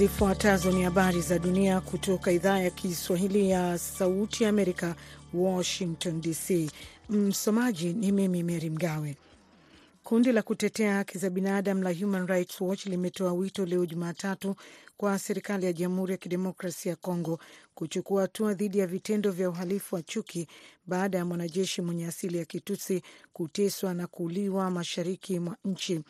Zifuatazo ni habari za dunia kutoka idhaa ya Kiswahili ya Sauti Amerika, Washington DC. Msomaji ni mimi Meri Mgawe. Kundi la kutetea haki za binadamu la Human Rights Watch limetoa wito leo Jumatatu kwa serikali ya Jamhuri ya Kidemokrasia ya Kongo kuchukua hatua dhidi ya vitendo vya uhalifu wa chuki baada ya mwanajeshi mwenye asili ya Kitutsi kuteswa na kuuliwa mashariki mwa nchi.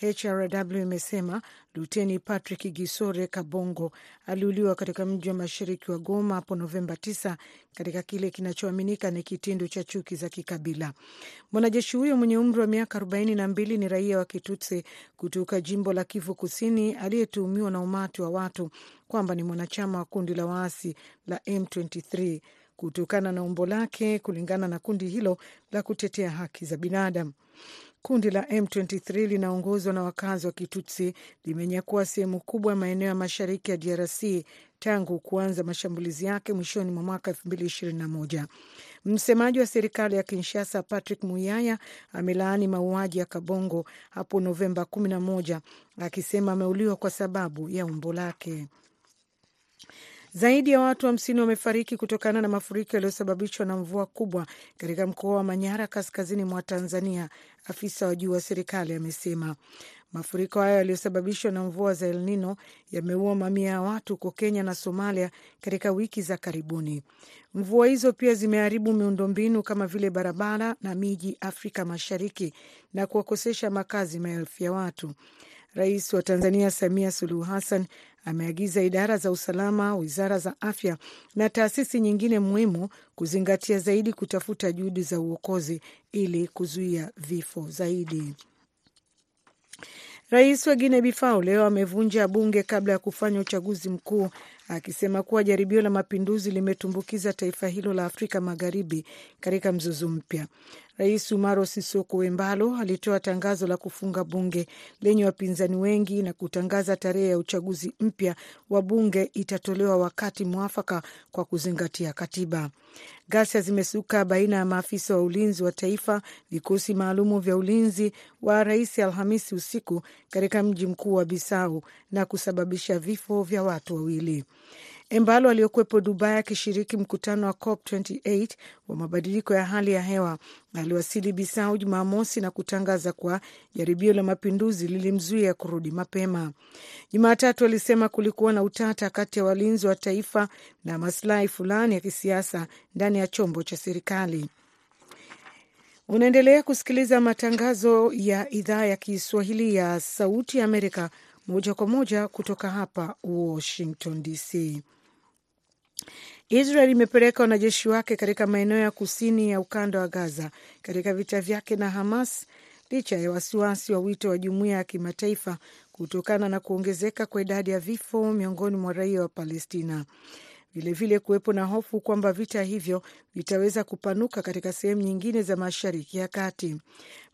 HRW imesema Luteni Patrick Gisore Kabongo aliuliwa katika mji wa mashariki wa Goma hapo Novemba 9 katika kile kinachoaminika ni kitendo cha chuki za kikabila. Mwanajeshi huyo mwenye umri wa miaka arobaini na mbili ni raia wa Kitutsi kutoka jimbo la Kivu Kusini aliyetuhumiwa na umati wa watu kwamba ni mwanachama wa kundi la waasi la M23 kutokana na umbo lake, kulingana na kundi hilo la kutetea haki za binadamu. Kundi la M23 linaongozwa na wakazi wa Kitutsi limenyakua sehemu kubwa ya maeneo ya mashariki ya DRC tangu kuanza mashambulizi yake mwishoni mwa mwaka 2021. Msemaji wa serikali ya Kinshasa Patrick Muyaya amelaani mauaji ya Kabongo hapo Novemba 11 akisema ameuliwa kwa sababu ya umbo lake. Zaidi ya watu hamsini wa wamefariki kutokana na mafuriko yaliyosababishwa na mvua kubwa katika mkoa wa Manyara, kaskazini mwa Tanzania. Afisa wa juu wa serikali amesema mafuriko hayo yaliyosababishwa na mvua za El Nino yameua mamia ya watu huko Kenya na Somalia katika wiki za karibuni. Mvua hizo pia zimeharibu miundombinu kama vile barabara na miji Afrika Mashariki na kuwakosesha makazi maelfu ya watu. Rais wa Tanzania Samia Suluhu Hassan ameagiza idara za usalama, wizara za afya na taasisi nyingine muhimu kuzingatia zaidi kutafuta juhudi za uokozi ili kuzuia vifo zaidi. Rais wa Guinea Bissau leo amevunja bunge kabla ya kufanya uchaguzi mkuu, akisema kuwa jaribio la mapinduzi limetumbukiza taifa hilo la Afrika Magharibi katika mzozo mpya. Rais Umaro Sisoko Wembalo alitoa tangazo la kufunga bunge lenye wapinzani wengi na kutangaza tarehe ya uchaguzi mpya wa bunge itatolewa wakati mwafaka kwa kuzingatia katiba. Ghasia zimesuka baina ya maafisa wa ulinzi wa taifa, vikosi maalumu vya ulinzi wa rais Alhamisi usiku katika mji mkuu wa Bisau na kusababisha vifo vya watu wawili. Embalo aliyokuwepo Dubai akishiriki mkutano wa COP 28 wa mabadiliko ya hali ya hewa aliwasili Bisau Jumamosi na kutangaza kuwa jaribio la mapinduzi lilimzuia kurudi mapema. Jumatatu alisema kulikuwa na utata kati ya walinzi wa taifa na masilahi fulani ya kisiasa ndani ya chombo cha serikali. Unaendelea kusikiliza matangazo ya idhaa ya Kiswahili ya Sauti ya Amerika moja kwa moja kutoka hapa Washington DC. Israel imepeleka wanajeshi wake katika maeneo ya kusini ya ukanda wa Gaza katika vita vyake na Hamas licha ya wasiwasi wa wito wa jumuiya ya kimataifa kutokana na kuongezeka kwa idadi ya vifo miongoni mwa raia wa Palestina. Vilevile kuwepo na hofu kwamba vita hivyo vitaweza kupanuka katika sehemu nyingine za Mashariki ya Kati.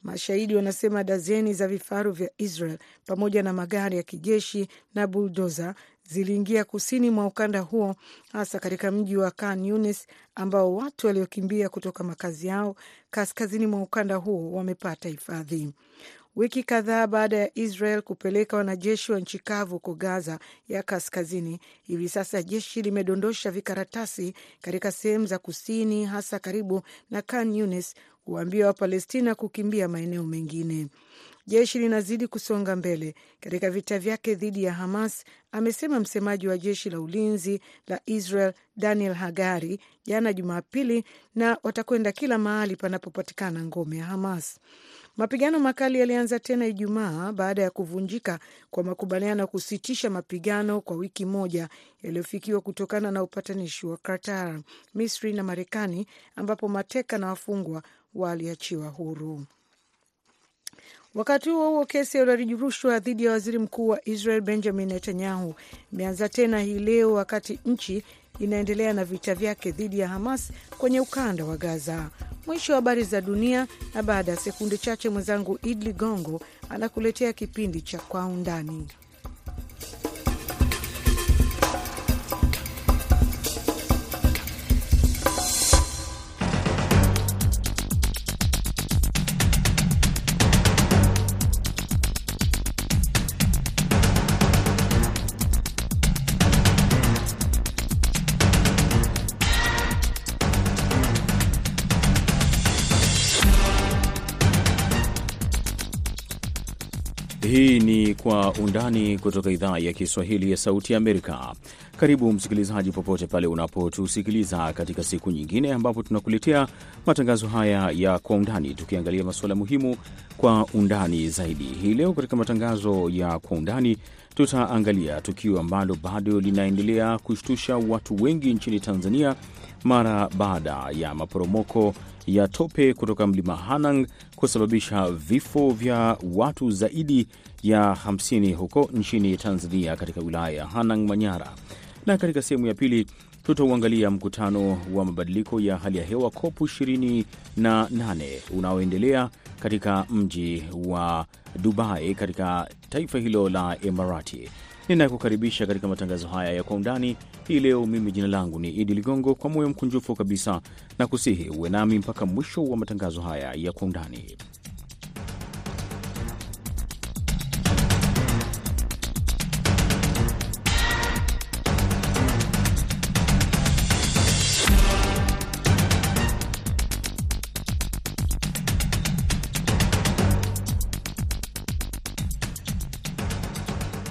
Mashahidi wanasema dazeni za vifaru vya Israel pamoja na magari ya kijeshi na buldoza ziliingia kusini mwa ukanda huo, hasa katika mji wa Khan Yunis ambao watu waliokimbia kutoka makazi yao kaskazini mwa ukanda huo wamepata hifadhi. Wiki kadhaa baada ya Israel kupeleka wanajeshi wa nchi kavu huko Gaza ya kaskazini, hivi sasa jeshi limedondosha vikaratasi katika sehemu za kusini, hasa karibu na Khan Yunis, kuwaambia Wapalestina kukimbia maeneo mengine. Jeshi linazidi kusonga mbele katika vita vyake dhidi ya Hamas, amesema msemaji wa jeshi la ulinzi la Israel Daniel Hagari jana Jumapili, na watakwenda kila mahali panapopatikana ngome ya Hamas. Mapigano makali yalianza tena Ijumaa baada ya kuvunjika kwa makubaliano ya kusitisha mapigano kwa wiki moja yaliyofikiwa kutokana na upatanishi wa Qatar, Misri na Marekani, ambapo mateka na wafungwa waliachiwa huru. Wakati huo huo, kesi ya ulaji rushwa dhidi ya waziri mkuu wa Israel Benjamin Netanyahu imeanza tena hii leo wakati nchi inaendelea na vita vyake dhidi ya Hamas kwenye ukanda wa Gaza. Mwisho wa habari za dunia, na baada ya sekunde chache mwenzangu Idli Ligongo anakuletea kipindi cha Kwa Undani. Kwa Undani kutoka idhaa ya Kiswahili ya Sauti Amerika. Karibu msikilizaji, popote pale unapotusikiliza katika siku nyingine ambapo tunakuletea matangazo haya ya Kwa Undani, tukiangalia masuala muhimu kwa undani zaidi. Hii leo katika matangazo ya Kwa Undani tutaangalia tukio ambalo bado linaendelea kushtusha watu wengi nchini Tanzania mara baada ya maporomoko ya tope kutoka mlima Hanang kusababisha vifo vya watu zaidi ya 50 huko nchini Tanzania katika wilaya ya Hanang Manyara. Na katika sehemu ya pili tutauangalia mkutano wa mabadiliko ya hali ya hewa COP 28 unaoendelea katika mji wa Dubai katika taifa hilo la Emirati. Ninakukaribisha katika matangazo haya ya kwa undani hii leo, mimi jina langu ni Idi Ligongo, kwa moyo mkunjufu kabisa na kusihi uwe nami mpaka mwisho wa matangazo haya ya kwa undani.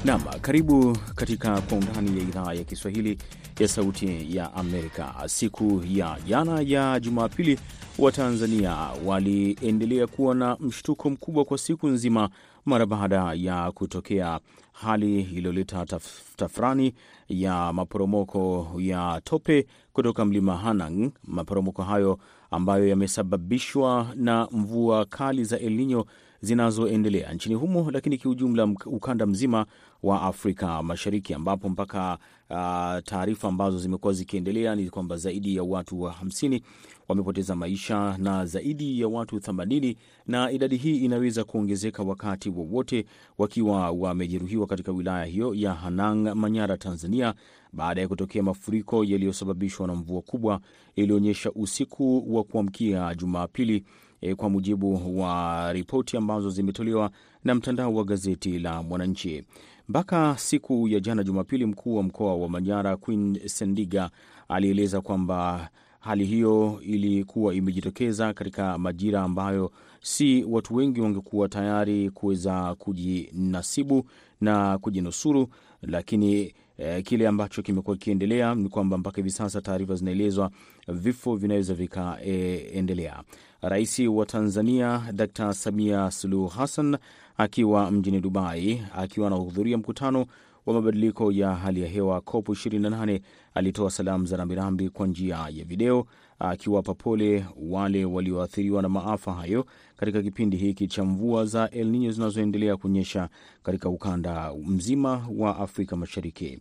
Nam, karibu katika Kwa Undani ya idhaa ya Kiswahili ya Sauti ya Amerika. Siku ya jana ya Jumapili, Watanzania waliendelea kuwa na mshtuko mkubwa kwa siku nzima mara baada ya kutokea hali iliyoleta taf tafrani ya maporomoko ya tope kutoka mlima Hanang. Maporomoko hayo ambayo yamesababishwa na mvua kali za El Nino zinazoendelea nchini humo, lakini kiujumla ukanda mzima wa Afrika Mashariki, ambapo mpaka uh, taarifa ambazo zimekuwa zikiendelea ni kwamba zaidi ya watu wa hamsini wamepoteza maisha na zaidi ya watu themanini, na idadi hii inaweza kuongezeka wakati wowote wa wakiwa wamejeruhiwa katika wilaya hiyo ya Hanang, Manyara, Tanzania, baada ya kutokea mafuriko yaliyosababishwa na mvua kubwa iliyoonyesha usiku wa kuamkia Jumapili. E, kwa mujibu wa ripoti ambazo zimetolewa na mtandao wa gazeti la Mwananchi. Mpaka siku ya jana Jumapili, mkuu wa mkoa wa Manyara Queen Sendiga alieleza kwamba hali hiyo ilikuwa imejitokeza katika majira ambayo si watu wengi wangekuwa tayari kuweza kujinasibu na kujinusuru, lakini eh, kile ambacho kimekuwa kikiendelea ni kwamba mpaka hivi sasa taarifa zinaelezwa vifo vinaweza vikaendelea. E, Rais wa Tanzania Dkt. Samia Suluhu Hassan akiwa mjini Dubai akiwa anahudhuria mkutano wa mabadiliko ya hali ya hewa COP 28 alitoa salamu za rambirambi kwa njia ya video akiwapa pole wale walioathiriwa na maafa hayo katika kipindi hiki cha mvua za El Nino zinazoendelea kunyesha katika ukanda mzima wa Afrika Mashariki.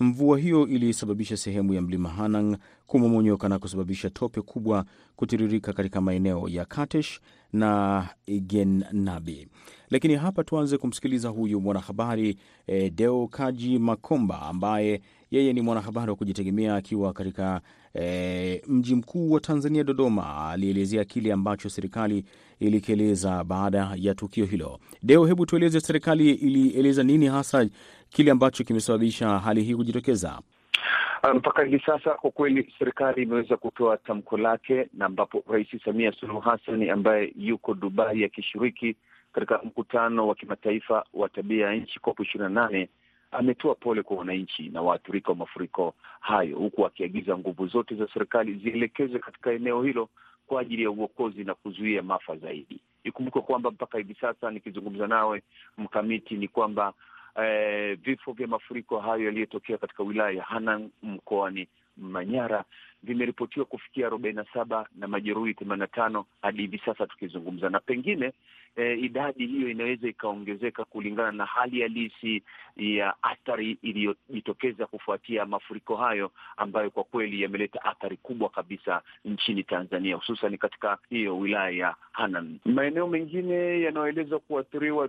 Mvua hiyo ilisababisha sehemu ya mlima Hanang kumomonyoka na kusababisha tope kubwa kutiririka katika maeneo ya Katesh na Gennabi. Lakini hapa tuanze kumsikiliza huyu mwanahabari e, Deo Kaji Makomba ambaye yeye ni mwanahabari wa kujitegemea akiwa katika e, mji mkuu wa Tanzania, Dodoma. Alielezea kile ambacho serikali ilikieleza baada ya tukio hilo. Deo, hebu tueleze, serikali ilieleza nini hasa kile ambacho kimesababisha hali hii kujitokeza? Mpaka hivi sasa kwa kweli serikali imeweza kutoa tamko lake, na ambapo Rais Samia Suluhu Hassan ambaye yuko Dubai akishiriki katika mkutano wa kimataifa wa tabia ya nchi COP ishirini na nane ametoa pole kwa wananchi na waathirika wa mafuriko hayo, huku akiagiza nguvu zote za serikali zielekezwe katika eneo hilo kwa ajili ya uokozi na kuzuia maafa zaidi. Ikumbuke kwamba mpaka hivi sasa nikizungumza nawe mkamiti ni kwamba eh, vifo vya mafuriko hayo yaliyotokea katika wilaya ya Hanang mkoani Manyara vimeripotiwa kufikia arobaini na saba na majeruhi themanini na tano hadi hivi sasa tukizungumza, na pengine eh, idadi hiyo inaweza ikaongezeka kulingana na hali halisi ya athari iliyojitokeza kufuatia mafuriko hayo ambayo kwa kweli yameleta athari kubwa kabisa nchini Tanzania, hususan katika hiyo wilaya ya Hanang. Maeneo mengine yanayoelezwa kuathiriwa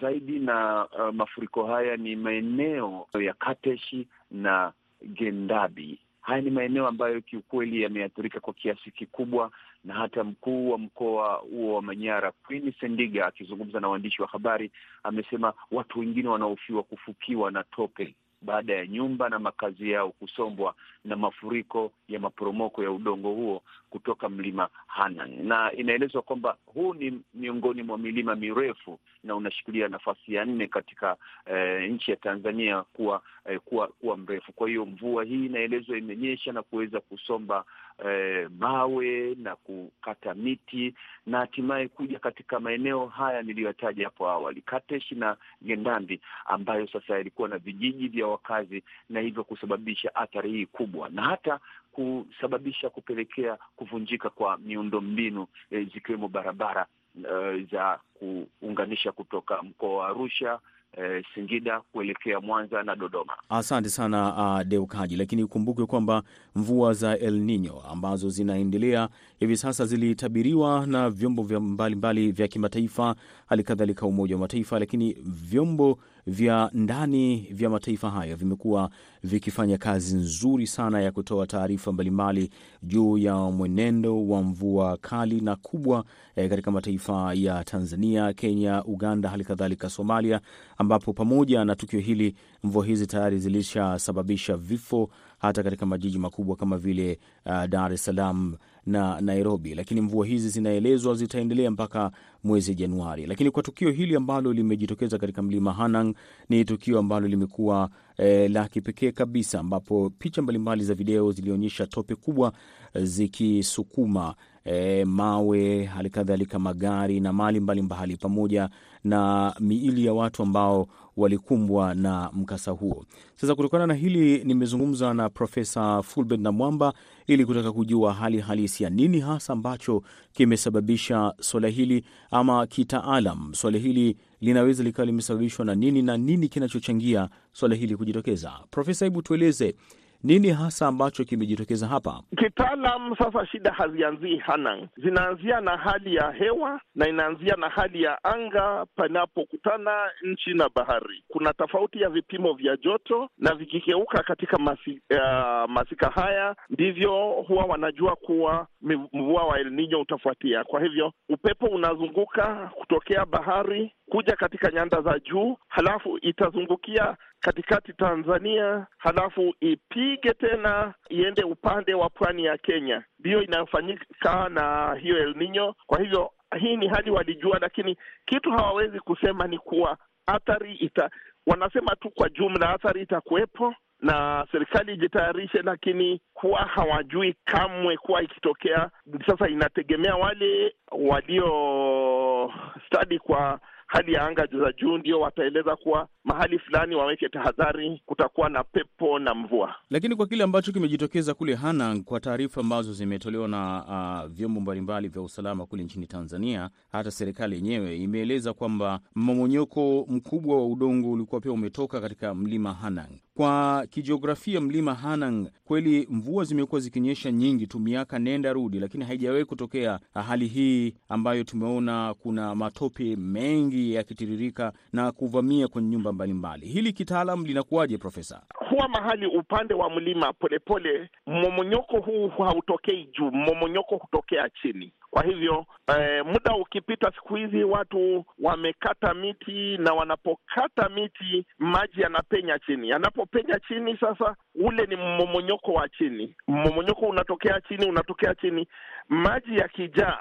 zaidi na uh, mafuriko haya ni maeneo ya Kateshi na Gendabi. Haya ni maeneo ambayo kiukweli yameathirika kwa kiasi kikubwa, na hata mkuu wa mkoa huo wa Manyara Queen Sendiga akizungumza na waandishi wa habari amesema watu wengine wanahofiwa kufukiwa na tope baada ya nyumba na makazi yao kusombwa na mafuriko ya maporomoko ya udongo huo kutoka mlima Hanang, na inaelezwa kwamba huu ni miongoni mwa milima mirefu na unashikilia nafasi ya nne katika eh, nchi ya Tanzania kuwa eh, kuwa kuwa mrefu. Kwa hiyo mvua hii inaelezwa imenyesha na kuweza kusomba eh, mawe na kukata miti na hatimaye kuja katika maeneo haya niliyoyataja hapo awali, Katesh na Gendambi, ambayo sasa yalikuwa na vijiji vya wakazi na hivyo kusababisha athari hii kubwa na hata kusababisha kupelekea kuvunjika kwa miundo mbinu eh, zikiwemo barabara eh, za kuunganisha kutoka mkoa wa Arusha eh, Singida kuelekea Mwanza na Dodoma. Asante sana uh, Deukaji, lakini ukumbuke kwamba mvua za El Nino ambazo zinaendelea hivi sasa zilitabiriwa na vyombo vya mbalimbali vya kimataifa, hali kadhalika Umoja wa Mataifa, lakini vyombo vya ndani vya mataifa hayo vimekuwa vikifanya kazi nzuri sana ya kutoa taarifa mbalimbali juu ya mwenendo wa mvua kali na kubwa eh, katika mataifa ya Tanzania, Kenya, Uganda, hali kadhalika Somalia, ambapo pamoja na tukio hili mvua hizi tayari zilishasababisha vifo hata katika majiji makubwa kama vile uh, Dar es Salaam na Nairobi, lakini mvua hizi zinaelezwa zitaendelea mpaka mwezi Januari. Lakini kwa tukio hili ambalo limejitokeza katika mlima Hanang ni tukio ambalo limekuwa e, la kipekee kabisa, ambapo picha mbalimbali za video zilionyesha tope kubwa zikisukuma E, mawe halikadhalika magari na mali mbalimbali pamoja na miili ya watu ambao walikumbwa na mkasa huo. Sasa kutokana na hili nimezungumza na Profesa Fulbert na Mwamba ili kutaka kujua hali halisi ya nini hasa ambacho kimesababisha swala hili, ama kitaalam swala hili linaweza likawa limesababishwa na nini na nini kinachochangia swala hili kujitokeza. Profesa, hebu tueleze nini hasa ambacho kimejitokeza hapa kitaalam? Sasa shida hazianzii Hanang, zinaanzia na hali ya hewa na inaanzia na hali ya anga panapokutana nchi na bahari. Kuna tofauti ya vipimo vya joto, na vikigeuka katika masi, uh, masika haya ndivyo huwa wanajua kuwa mvua wa El Nino utafuatia. Kwa hivyo upepo unazunguka kutokea bahari kuja katika nyanda za juu, halafu itazungukia katikati Tanzania, halafu ipige tena iende upande wa pwani ya Kenya. Ndiyo inayofanyika na hiyo El Nino. Kwa hivyo hii ni hali walijua, lakini kitu hawawezi kusema ni kuwa athari ita, wanasema tu kwa jumla athari itakuwepo na serikali ijitayarishe, lakini kuwa hawajui kamwe kuwa ikitokea. Sasa inategemea wale walio stadi kwa hali ya anga za juu ndio wataeleza kuwa mahali fulani waweke tahadhari, kutakuwa na pepo na mvua. Lakini kwa kile ambacho kimejitokeza kule Hanang, kwa taarifa ambazo zimetolewa na uh, vyombo mbalimbali vya usalama kule nchini Tanzania, hata serikali yenyewe imeeleza kwamba mmomonyoko mkubwa wa udongo ulikuwa pia umetoka katika mlima Hanang. Kwa kijiografia, mlima Hanang kweli mvua zimekuwa zikinyesha nyingi tu miaka nenda rudi, lakini haijawahi kutokea hali hii ambayo tumeona kuna matope mengi yakitiririka na kuvamia kwenye nyumba mbalimbali. Hili kitaalam linakuwaje, Profesa? Huwa mahali upande wa mlima polepole, mmomonyoko huu hautokei juu, mmomonyoko hutokea chini. Kwa hivyo eh, muda ukipita, siku hizi watu wamekata miti, na wanapokata miti maji yanapenya chini. Yanapopenya chini, sasa ule ni mmomonyoko wa chini. Mmomonyoko unatokea chini, unatokea chini, maji yakijaa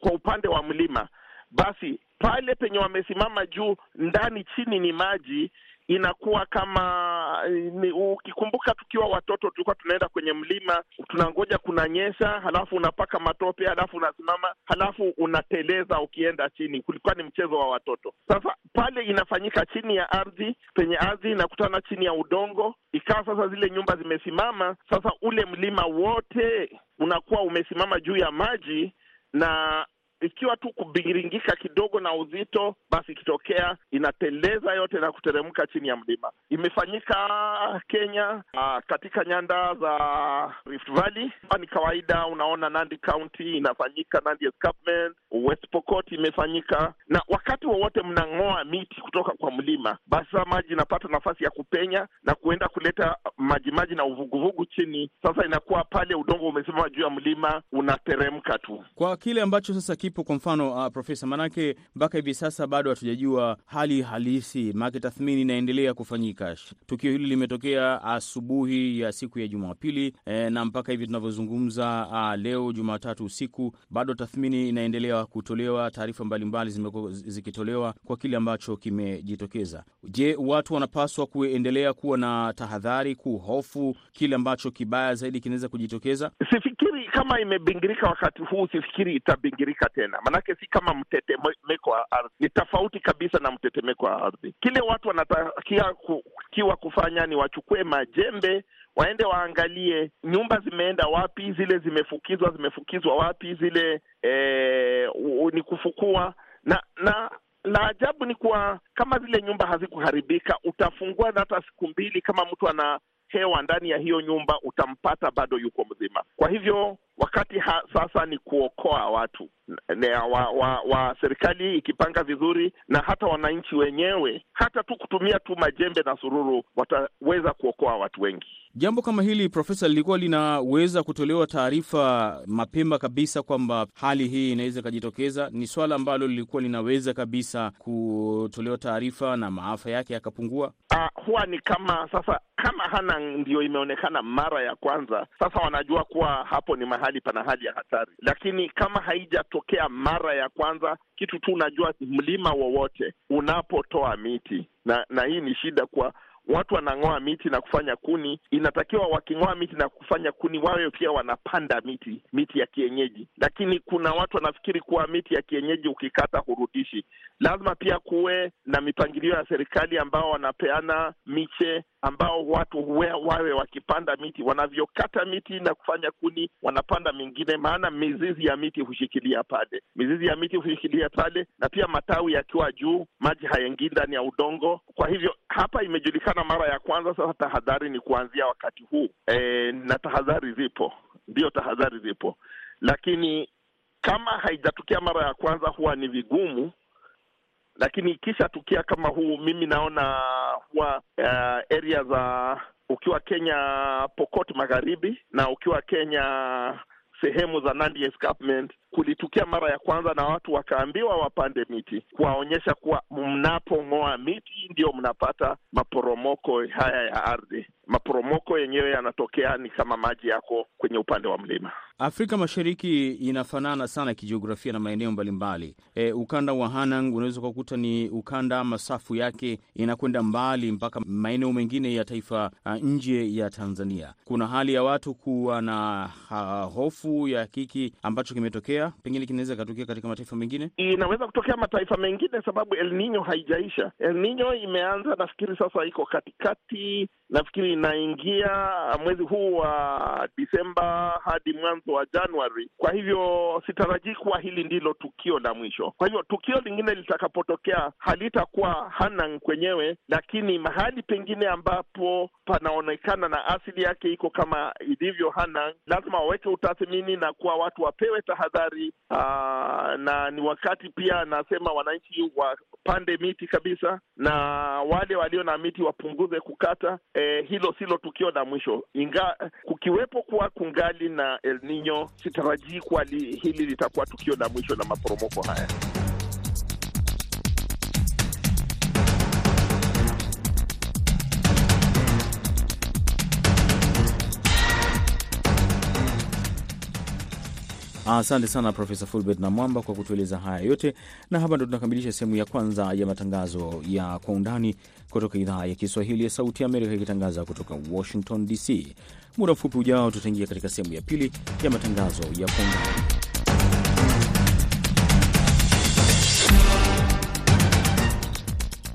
kwa upande wa mlima, basi pale penye wamesimama juu, ndani chini ni maji inakuwa kama ni, ukikumbuka tukiwa watoto tulikuwa tunaenda kwenye mlima, tunangoja kunanyesha, halafu unapaka matope, halafu unasimama, halafu unateleza ukienda chini. Kulikuwa ni mchezo wa watoto. Sasa pale inafanyika chini ya ardhi, penye ardhi inakutana chini ya udongo, ikawa sasa zile nyumba zimesimama. Sasa ule mlima wote unakuwa umesimama juu ya maji na ikiwa tu kubiringika kidogo na uzito, basi ikitokea inateleza yote na kuteremka chini ya mlima. Imefanyika Kenya, uh, katika nyanda za Rift Valley. Ni kawaida, unaona Nandi County inafanyika, Nandi Escarpment, West Pokot imefanyika, na wakati wowote mnang'oa miti kutoka kwa mlima, basi sasa maji inapata nafasi ya kupenya na kuenda kuleta maji maji na uvuguvugu chini. Sasa inakuwa pale udongo umesimama juu ya mlima unateremka tu. Kwa kile ambacho sasa kipo kwa mfano uh, Profesa, manake mpaka hivi sasa bado hatujajua hali halisi, maanake tathmini inaendelea kufanyika. Tukio hili limetokea asubuhi ya siku ya Jumapili eh, na mpaka hivi tunavyozungumza uh, leo Jumatatu usiku bado tathmini inaendelea kutolewa, taarifa mbalimbali zimekuwa zikitolewa kwa kile ambacho kimejitokeza. Je, watu wanapaswa kuendelea kuwa na tahadhari, kuhofu kile ambacho kibaya zaidi kinaweza kujitokeza? Sifikiri kama imebingirika wakati huu, sifikiri itabingirika tena, maanake si kama mtetemeko wa ardhi, ni tofauti kabisa na mtetemeko wa ardhi. Kile watu wanatakiwa kiwa kufanya ni wachukue majembe waende waangalie nyumba zimeenda wapi, zile zimefukizwa zimefukizwa wapi, zile eh, ni kufukua na na la ajabu ni kuwa kama zile nyumba hazikuharibika, utafungua hata siku mbili, kama mtu ana hewa ndani ya hiyo nyumba, utampata bado yuko mzima. Kwa hivyo wakati ha, sasa ni kuokoa watu wa, wa, wa serikali ikipanga vizuri, na hata wananchi wenyewe, hata tu kutumia tu majembe na sururu, wataweza kuokoa watu wengi. Jambo kama hili Profesa, lilikuwa linaweza kutolewa taarifa mapema kabisa kwamba hali hii inaweza ikajitokeza. Ni swala ambalo lilikuwa linaweza kabisa kutolewa taarifa na maafa yake yakapungua. Uh, huwa ni kama sasa, kama hana ndio imeonekana mara ya kwanza, sasa wanajua kuwa hapo ni mahali pana hali ya hatari, lakini kama haijatokea mara ya kwanza, kitu tu unajua, mlima wowote unapotoa miti na na hii ni shida kwa watu wanang'oa miti na kufanya kuni. Inatakiwa waking'oa miti na kufanya kuni wawe pia wanapanda miti, miti ya kienyeji. Lakini kuna watu wanafikiri kuwa miti ya kienyeji ukikata hurudishi. Lazima pia kuwe na mipangilio ya serikali ambao wanapeana miche, ambao watu wawe wakipanda miti, wanavyokata miti na kufanya kuni wanapanda mingine, maana mizizi ya miti hushikilia pale, mizizi ya miti hushikilia pale, na pia matawi yakiwa juu, maji hayaingii ndani ya udongo. Kwa hivyo hapa imejulikana mara ya kwanza. Sasa tahadhari ni kuanzia wakati huu e, na tahadhari zipo, ndio tahadhari zipo, lakini kama haijatukia mara ya kwanza huwa ni vigumu, lakini ikisha tukia kama huu, mimi naona huwa uh, area za ukiwa Kenya Pokot Magharibi na ukiwa Kenya sehemu za Nandi Escarpment kulitukia mara ya kwanza, na watu wakaambiwa wapande miti, kuwaonyesha kuwa mnapong'oa miti ndio mnapata maporomoko haya ya ardhi. Maporomoko yenyewe yanatokea ni kama maji yako kwenye upande wa mlima. Afrika Mashariki inafanana sana kijiografia na maeneo mbalimbali. E, ukanda wa Hanang unaweza ukakuta ni ukanda, masafu yake inakwenda mbali mpaka maeneo mengine ya taifa nje ya Tanzania. Kuna hali ya watu kuwa na hofu ya hiki ambacho kimetokea, pengine kinaweza ikatokea katika mataifa mengine. Inaweza kutokea mataifa mengine sababu El Nino haijaisha. El Nino imeanza, nafikiri sasa iko katikati, nafikiri inaingia mwezi huu wa Disemba hadi mwanzo wa Januari. Kwa hivyo sitarajii kuwa hili ndilo tukio la mwisho. Kwa hivyo tukio lingine litakapotokea halitakuwa Hanang kwenyewe, lakini mahali pengine ambapo panaonekana na asili yake iko kama ilivyo Hanang, lazima waweke utathmini na kuwa watu wapewe tahadhari. Na ni wakati pia anasema wananchi wapande miti kabisa, na wale walio na miti wapunguze kukata. E, hilo silo tukio la mwisho, inga kukiwepo kuwa kungali na El Nino, sitarajii kuwa li, hili litakuwa tukio la mwisho la maporomoko haya. Asante sana Profesa Fulbert na Mwamba kwa kutueleza haya yote, na hapa ndo tunakamilisha sehemu ya kwanza ya matangazo ya Kwa Undani kutoka idhaa ya Kiswahili ya Sauti ya Amerika, ikitangaza kutoka Washington DC. Muda mfupi ujao, tutaingia katika sehemu ya pili ya matangazo ya Kwa Undani.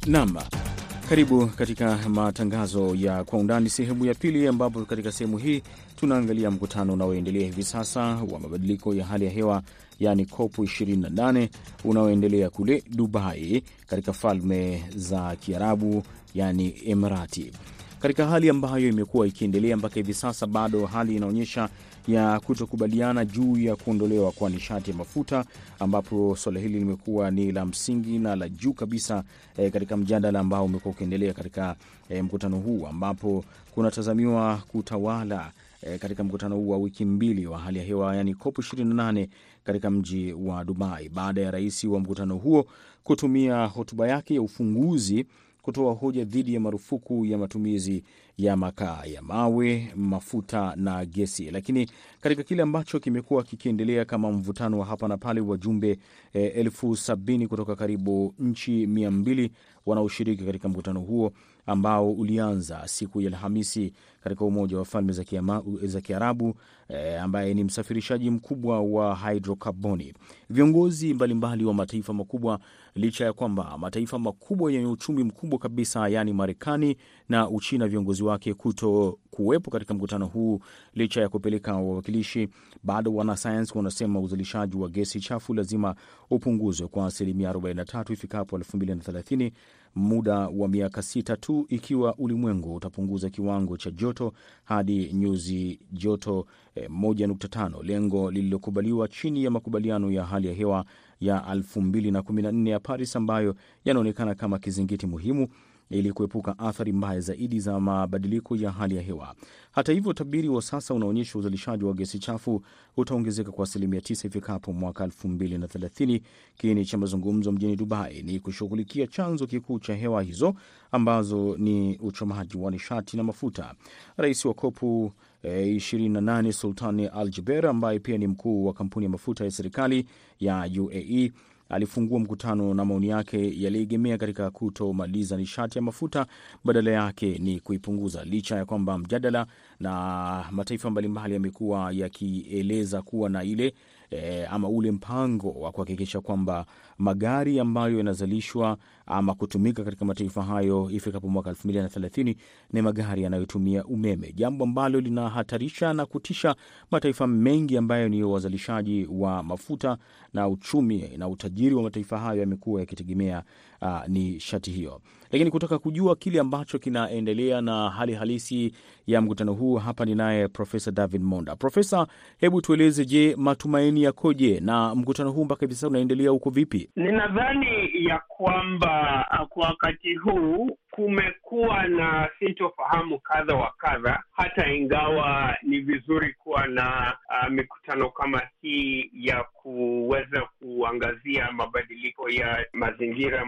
Naam, karibu katika matangazo ya Kwa Undani sehemu ya pili, ambapo katika sehemu hii tunaangalia mkutano unaoendelea hivi sasa wa mabadiliko ya hali ya hewa yaani COP 28 unaoendelea kule Dubai katika Falme za Kiarabu yaani Emirati, katika hali ambayo imekuwa ikiendelea mpaka hivi sasa. Bado hali inaonyesha ya kutokubaliana juu ya kuondolewa kwa nishati ya mafuta, ambapo suala hili limekuwa ni la msingi na la juu kabisa e, katika mjadala ambao umekuwa ukiendelea katika e, mkutano huu ambapo kunatazamiwa kutawala e, katika mkutano huu wa wiki mbili wa hali ya hewa yani COP 28 katika mji wa Dubai, baada ya rais wa mkutano huo kutumia hotuba yake ya ufunguzi kutoa hoja dhidi ya marufuku ya matumizi ya makaa ya mawe, mafuta na gesi. Lakini katika kile ambacho kimekuwa kikiendelea kama mvutano wa hapa na pale, wajumbe eh, elfu sabini kutoka karibu nchi mia mbili wanaoshiriki katika mkutano huo ambao ulianza siku ya Alhamisi katika Umoja wa Falme za Kiarabu e, ambaye ni msafirishaji mkubwa wa hidrokarboni. Viongozi mbalimbali wa mataifa makubwa, licha ya kwamba mataifa makubwa yenye uchumi mkubwa kabisa, yaani Marekani na Uchina, viongozi wake kuto kuwepo katika mkutano huu licha ya kupeleka wawakilishi, bado wanasayansi wanasema uzalishaji wa gesi chafu lazima upunguzwe kwa asilimia 43 ifikapo 2030 muda wa miaka sita tu, ikiwa ulimwengu utapunguza kiwango cha joto hadi nyuzi joto 1.5, lengo lililokubaliwa chini ya makubaliano ya hali ya hewa ya 2014 ya Paris, ambayo yanaonekana kama kizingiti muhimu ili kuepuka athari mbaya zaidi za mabadiliko ya hali ya hewa. Hata hivyo, utabiri wa sasa unaonyesha uzalishaji wa gesi chafu utaongezeka kwa asilimia 9 ifikapo mwaka elfu mbili na thelathini. Kiini cha mazungumzo mjini Dubai ni kushughulikia chanzo kikuu cha hewa hizo ambazo ni uchomaji wa nishati na mafuta. Rais wa kopu e, 28 Sultani Al Jaber ambaye pia ni mkuu wa kampuni ya mafuta ya serikali ya UAE alifungua mkutano na maoni yake yaliegemea katika kutomaliza nishati ya mafuta, badala yake ni kuipunguza, licha ya kwamba mjadala na mataifa mbalimbali yamekuwa yakieleza kuwa na ile E, ama ule mpango wa kuhakikisha kwamba magari ambayo yanazalishwa ama kutumika katika mataifa hayo ifikapo mwaka elfu mbili na thelathini ni magari yanayotumia umeme, jambo ambalo linahatarisha na kutisha mataifa mengi ambayo ni wazalishaji wa mafuta na uchumi na utajiri wa mataifa hayo yamekuwa yakitegemea uh, nishati hiyo. Lakini kutaka kujua kile ambacho kinaendelea na hali halisi ya mkutano huu, hapa ninaye Profesa David Monda. Profesa, hebu tueleze, je, matumaini yakoje na mkutano huu mpaka hivi sasa unaendelea huko vipi? Ninadhani ya kwamba kwa wakati huu kumekuwa na sintofahamu kadha wa kadha, hata ingawa ni vizuri kuwa na uh, mikutano kama hii ya kuweza kuangazia mabadiliko ya mazingira,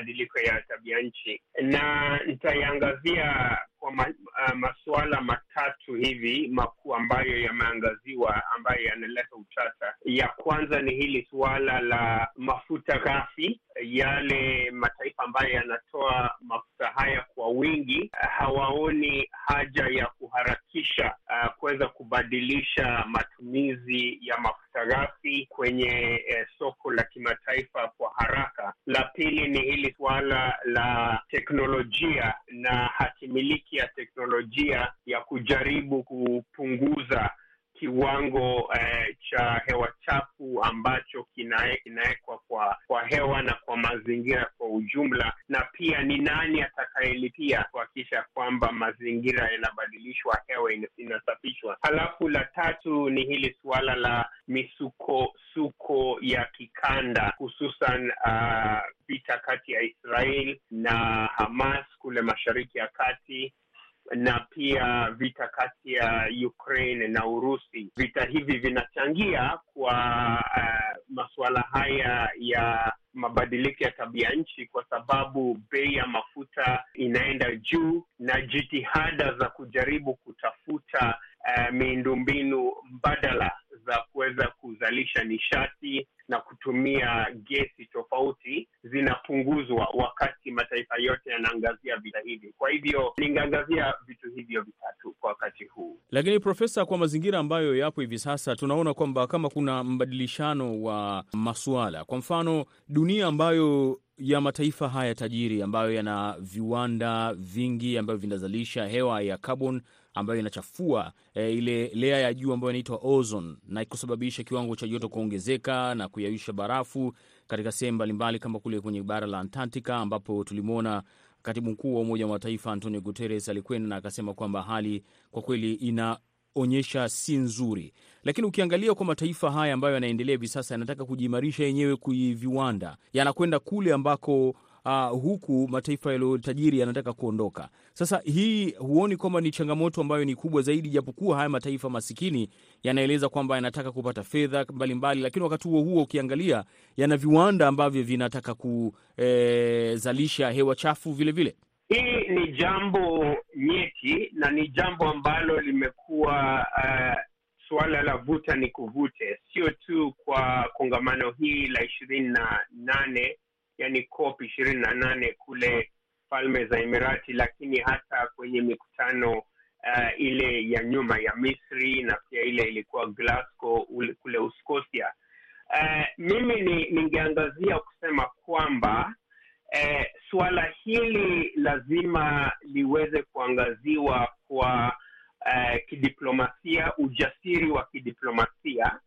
mabadiliko ya tabia nchi, na nitaiangazia kwa ma, uh, masuala matatu hivi makuu ambayo yameangaziwa ambayo yanaleta utata. Ya kwanza ni hili suala la mafuta ghafi, yale mataifa ambayo yanatoa mafuta haya kwa wingi hawaoni haja ya kuharakisha uh, kuweza kubadilisha matumizi ya mafuta ghafi kwenye eh, soko la kimataifa kwa haraka. La pili ni hili suala la teknolojia na hatimiliki ya teknolojia ya kujaribu kupunguza kiwango eh, cha hewa chafu ambacho kinawekwa kwa kwa hewa na kwa mazingira kwa ujumla, na pia ni nani atakayelipia kuhakikisha kwamba mazingira yanabadilishwa, hewa inasafishwa. Halafu la tatu ni hili suala la misukosuko ya kikanda, hususan uh, vita kati ya Israel na Hamas kule Mashariki ya Kati na pia vita kati ya Ukraine na Urusi. Vita hivi vinachangia kwa uh, masuala haya ya mabadiliko ya tabia nchi, kwa sababu bei ya mafuta inaenda juu na jitihada za kujaribu kutafuta uh, miundombinu mbadala za kuweza kuzalisha nishati na kutumia gesi tofauti zinapunguzwa wakati mataifa yote yanaangazia vita hivi. Kwa hivyo ningeangazia vitu hivyo vitatu kwa wakati huu. Lakini Profesa, kwa mazingira ambayo yapo hivi sasa, tunaona kwamba kama kuna mbadilishano wa masuala, kwa mfano dunia ambayo ya mataifa haya tajiri ambayo yana viwanda vingi ambavyo vinazalisha hewa ya carbon ambayo inachafua e, ile lea ya juu ambayo inaitwa ozone na kusababisha kiwango cha joto kuongezeka na kuyayusha barafu katika sehemu mbalimbali kama kule kwenye bara la Antarctica ambapo tulimwona katibu mkuu wa Umoja wa Mataifa Antonio Guterres alikwenda na akasema kwamba hali kwa kweli inaonyesha si nzuri. Lakini ukiangalia kwa mataifa haya ambayo yanaendelea hivi sasa yanataka kujiimarisha yenyewe kiviwanda, yanakwenda kule ambako uh, huku mataifa yaliyotajiri yanataka kuondoka. Sasa hii huoni kwamba ni changamoto ambayo ni kubwa zaidi, japokuwa haya mataifa masikini yanaeleza kwamba yanataka kupata fedha mbalimbali, lakini wakati huo huo ukiangalia yana viwanda ambavyo vinataka kuzalisha hewa chafu vilevile vile. Hii ni jambo nyeti na ni jambo ambalo limekuwa uh, suala la vuta ni kuvute, sio tu kwa kongamano hii la ishirini na nane yani COP ishirini na nane kule Falme za Emirati, lakini hata kwenye mikutano uh, ile ya nyuma ya Misri na pia ile ilikuwa Glasgow ule, kule Uskosia. Uh, mimi ni ningeangazia kusema kwamba uh, suala hili lazima liweze kuangaziwa kwa eh, kidiplomasia, ujasiri wa kidiplomasia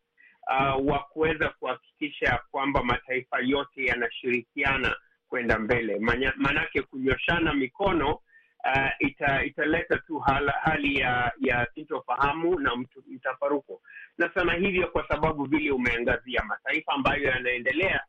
uh, wa kuweza kuhakikisha kwamba mataifa yote yanashirikiana kwenda mbele. Maanake kunyoshana mikono uh, ita, italeta tu hala, hali ya ya sintofahamu na mtafaruko. Nasema hivyo kwa sababu vile umeangazia mataifa ambayo yanaendelea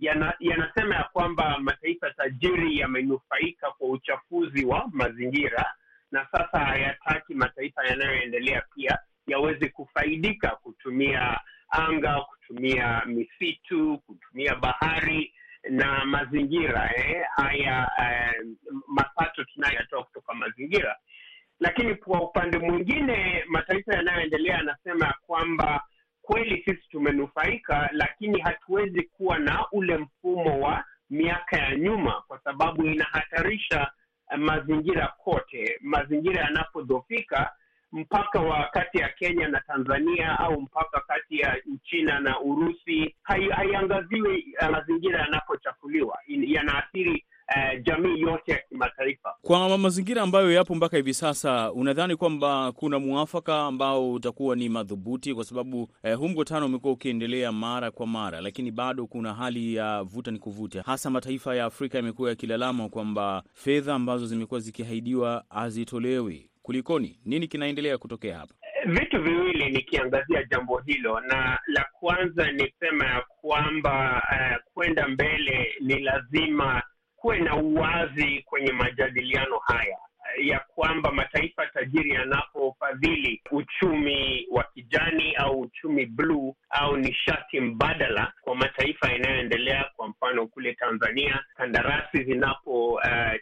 yana, yanasema ya kwamba mataifa tajiri yamenufaika kwa uchafuzi wa mazingira na sasa hayataki mataifa yanayoendelea pia yaweze kufaidika kutumia anga, kutumia misitu, kutumia bahari na mazingira eh, haya eh, mapato tunayoyatoa kutoka mazingira. Lakini kwa upande mwingine, mataifa yanayoendelea yanasema ya kwamba kweli sisi tumenufaika, lakini hatuwezi kuwa na ule mfumo wa miaka ya nyuma, kwa sababu inahatarisha mazingira kote. Mazingira yanapodhofika, mpaka wa kati ya Kenya na Tanzania au mpaka kati ya Uchina na Urusi haiangaziwi mazingira yanapochafuliwa, yanaathiri uh, jamii yote ya kimataifa. Kwa mazingira ambayo yapo mpaka hivi sasa, unadhani kwamba kuna mwafaka ambao utakuwa ni madhubuti? Kwa sababu eh, huu mkutano umekuwa ukiendelea mara kwa mara, lakini bado kuna hali ya vuta ni kuvuta, hasa mataifa ya Afrika yamekuwa yakilalama kwamba fedha ambazo zimekuwa zikiahidiwa hazitolewi. Kulikoni? Nini kinaendelea kutokea hapa? Vitu viwili nikiangazia jambo hilo, na la kwanza ni sema ya kwamba uh, kwenda mbele ni lazima kuwe na uwazi kwenye majadiliano haya ya kwamba mataifa tajiri yanapofadhili uchumi wa kijani au uchumi bluu au nishati mbadala kwa mataifa yanayoendelea, kwa mfano kule Tanzania, kandarasi zinapo uh,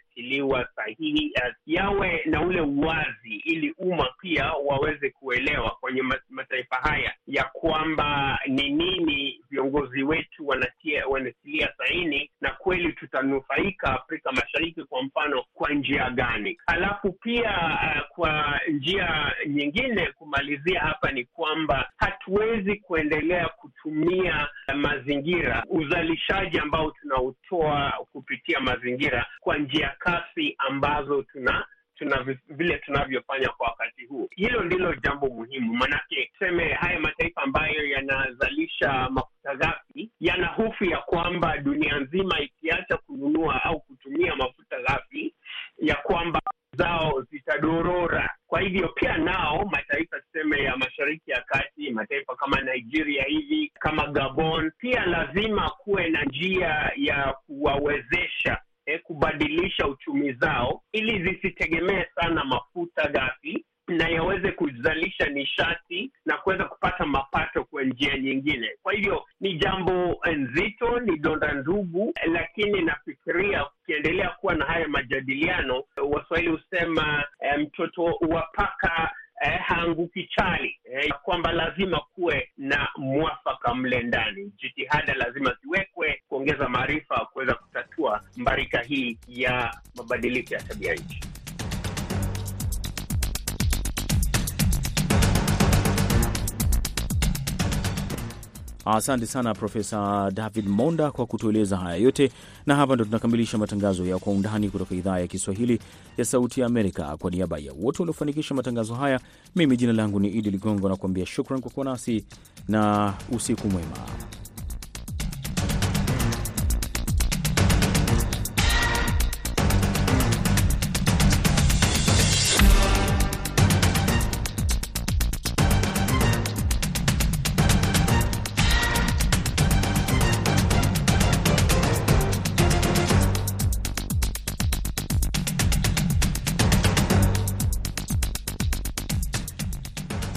sahihi uh, yawe na ule uwazi, ili umma pia waweze kuelewa kwenye mataifa haya ya kwamba ni nini viongozi wetu wanatia, wanatilia saini na kweli tutanufaika Afrika Mashariki kwa mfano kwa njia gani? Alafu pia uh, kwa njia nyingine kumalizia hapa ni kwamba hatuwezi kuendelea kutumia mazingira, uzalishaji ambao tunautoa kupitia mazingira kwa njia kasi ambazo tuna tuna vile tunavyofanya kwa wakati huu. Hilo ndilo jambo muhimu, maanake tuseme haya mataifa ambayo yanazalisha mafuta ghafi yana hofu ya kwamba dunia nzima ikiacha kununua au kutumia mafuta ghafi ya kwamba zao zitadorora. Kwa hivyo pia nao mataifa tuseme ya Mashariki ya Kati, mataifa kama Nigeria hivi kama Gabon, pia lazima kuwe na njia ya kuwawezesha eh, kubadilisha uchumi zao ili zisitegemee sana mafuta ghafi na yaweze kuzalisha nishati na kuweza kupata mapato kwa njia nyingine. Kwa hivyo ni jambo nzito, ni donda ndugu, lakini nafikiria ukiendelea kuwa na haya majadiliano, Waswahili husema mtoto um, wa paka eh, haanguki chali eh, kwamba lazima kuwe na mwafaka mle ndani. Jitihada lazima ziwekwe kuongeza maarifa, kuweza mbarika hii ya mabadiliko ya tabia nchi. Asante sana Profesa David Monda kwa kutueleza haya yote, na hapa ndo tunakamilisha matangazo ya Kwa Undani kutoka idhaa ya Kiswahili ya Sauti ya Amerika. Kwa niaba ya wote waliofanikisha matangazo haya, mimi jina langu ni Idi Ligongo na kuambia shukran kwa kuwa nasi na usiku mwema.